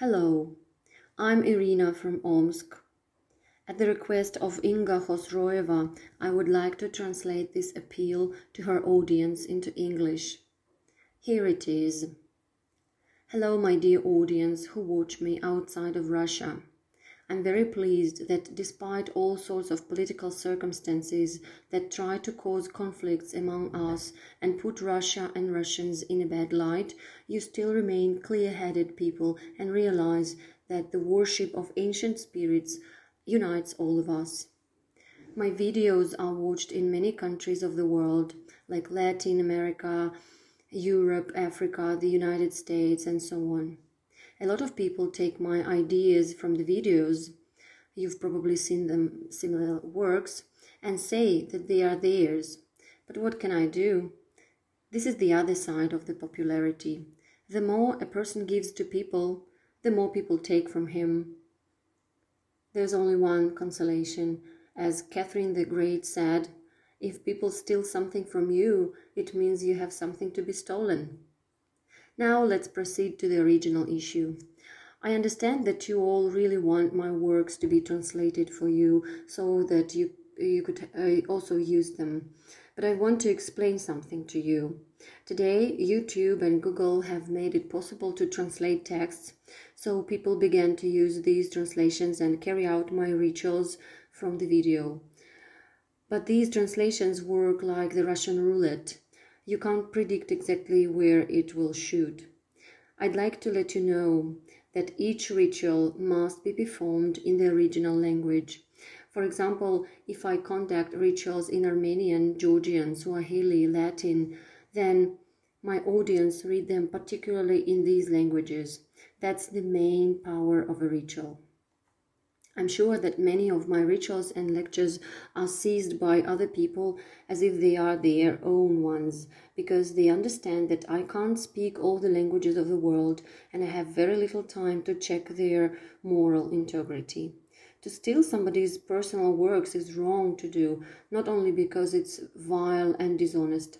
Hello, I'm Irina from Omsk. At the request of Inga Khosroeva, I would like to translate this appeal to her audience into English. Here it is. Hello, my dear audience who watch me outside of Russia. I'm very pleased that despite all sorts of political circumstances that try to cause conflicts among us and put Russia and Russians in a bad light, you still remain clear headed people and realize that the worship of ancient spirits unites all of us. My videos are watched in many countries of the world, like Latin America, Europe, Africa, the United States, and so on. A lot of people take my ideas from the videos, you've probably seen them similar works, and say that they are theirs. But what can I do? This is the other side of the popularity. The more a person gives to people, the more people take from him. There's only one consolation. As Catherine the Great said, if people steal something from you, it means you have something to be stolen. Now let's proceed to the original issue. I understand that you all really want my works to be translated for you so that you you could uh, also use them. But I want to explain something to you. Today, YouTube and Google have made it possible to translate texts, so people began to use these translations and carry out my rituals from the video. But these translations work like the Russian roulette you can't predict exactly where it will shoot. I'd like to let you know that each ritual must be performed in the original language. For example, if I conduct rituals in Armenian, Georgian, Swahili, Latin, then my audience read them particularly in these languages. That's the main power of a ritual. I'm sure that many of my rituals and lectures are seized by other people as if they are their own ones, because they understand that I can't speak all the languages of the world and I have very little time to check their moral integrity. To steal somebody's personal works is wrong to do, not only because it's vile and dishonest.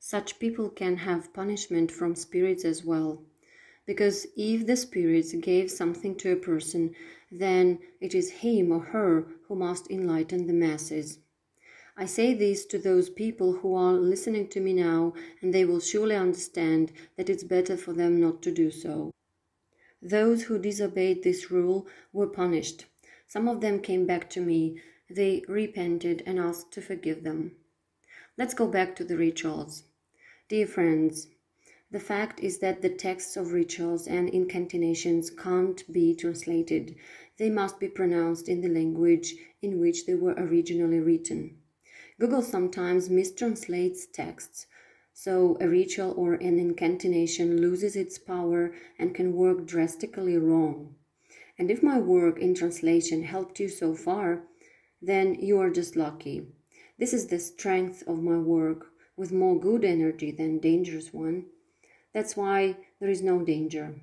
Such people can have punishment from spirits as well. Because if the spirits gave something to a person, then it is him or her who must enlighten the masses. I say this to those people who are listening to me now, and they will surely understand that it's better for them not to do so. Those who disobeyed this rule were punished. Some of them came back to me. They repented and asked to forgive them. Let's go back to the rituals. Dear friends, the fact is that the texts of rituals and incantations can't be translated. They must be pronounced in the language in which they were originally written. Google sometimes mistranslates texts, so a ritual or an incantation loses its power and can work drastically wrong. And if my work in translation helped you so far, then you are just lucky. This is the strength of my work, with more good energy than dangerous one. That's why there is no danger.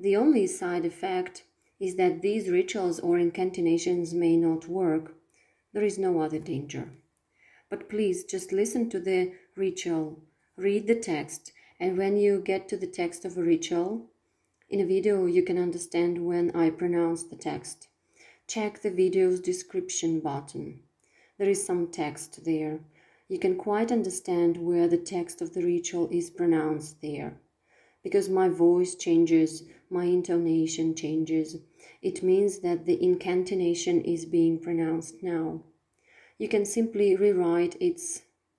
The only side effect is that these rituals or incantations may not work. There is no other danger. But please just listen to the ritual, read the text, and when you get to the text of a ritual, in a video you can understand when I pronounce the text. Check the video's description button. There is some text there. You can quite understand where the text of the ritual is pronounced there because my voice changes, my intonation changes. It means that the incantation is being pronounced now. You can simply rewrite it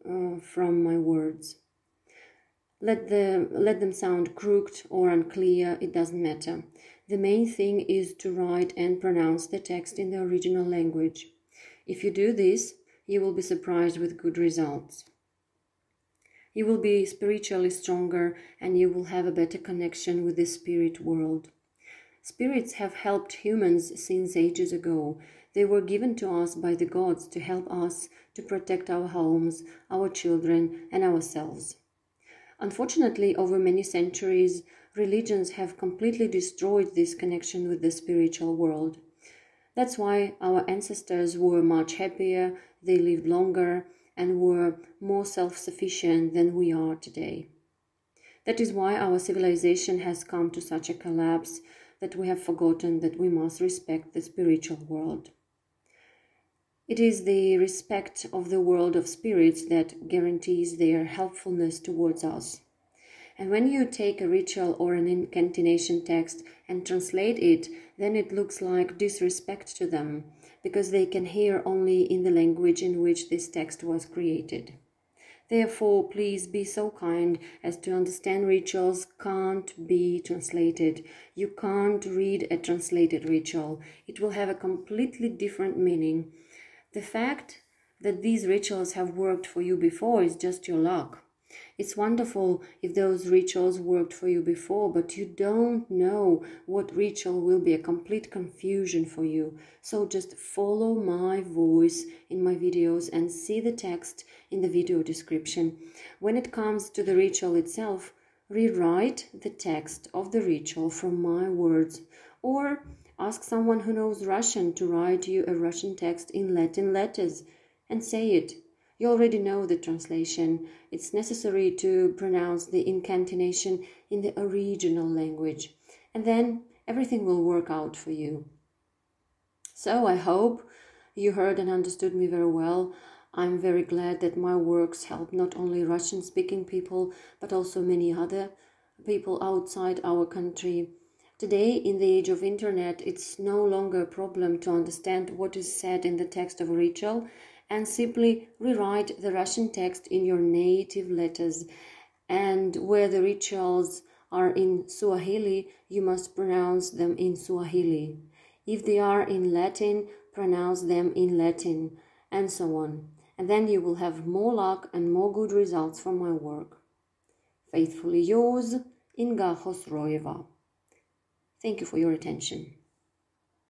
uh, from my words. Let, the, let them sound crooked or unclear, it doesn't matter. The main thing is to write and pronounce the text in the original language. If you do this, you will be surprised with good results. You will be spiritually stronger and you will have a better connection with the spirit world. Spirits have helped humans since ages ago. They were given to us by the gods to help us to protect our homes, our children, and ourselves. Unfortunately, over many centuries, religions have completely destroyed this connection with the spiritual world. That's why our ancestors were much happier, they lived longer, and were more self sufficient than we are today. That is why our civilization has come to such a collapse that we have forgotten that we must respect the spiritual world. It is the respect of the world of spirits that guarantees their helpfulness towards us. And when you take a ritual or an incantation text and translate it, then it looks like disrespect to them, because they can hear only in the language in which this text was created. Therefore, please be so kind as to understand rituals can't be translated. You can't read a translated ritual. It will have a completely different meaning. The fact that these rituals have worked for you before is just your luck. It's wonderful if those rituals worked for you before, but you don't know what ritual will be a complete confusion for you. So just follow my voice in my videos and see the text in the video description. When it comes to the ritual itself, rewrite the text of the ritual from my words or ask someone who knows Russian to write you a Russian text in Latin letters and say it you already know the translation. It's necessary to pronounce the incantation in the original language, and then everything will work out for you. So I hope you heard and understood me very well. I'm very glad that my works help not only Russian speaking people, but also many other people outside our country. Today, in the age of internet, it's no longer a problem to understand what is said in the text of a ritual and simply rewrite the Russian text in your native letters. And where the rituals are in Swahili, you must pronounce them in Swahili. If they are in Latin, pronounce them in Latin, and so on. And then you will have more luck and more good results from my work. Faithfully yours, Inga Khosroeva. Thank you for your attention.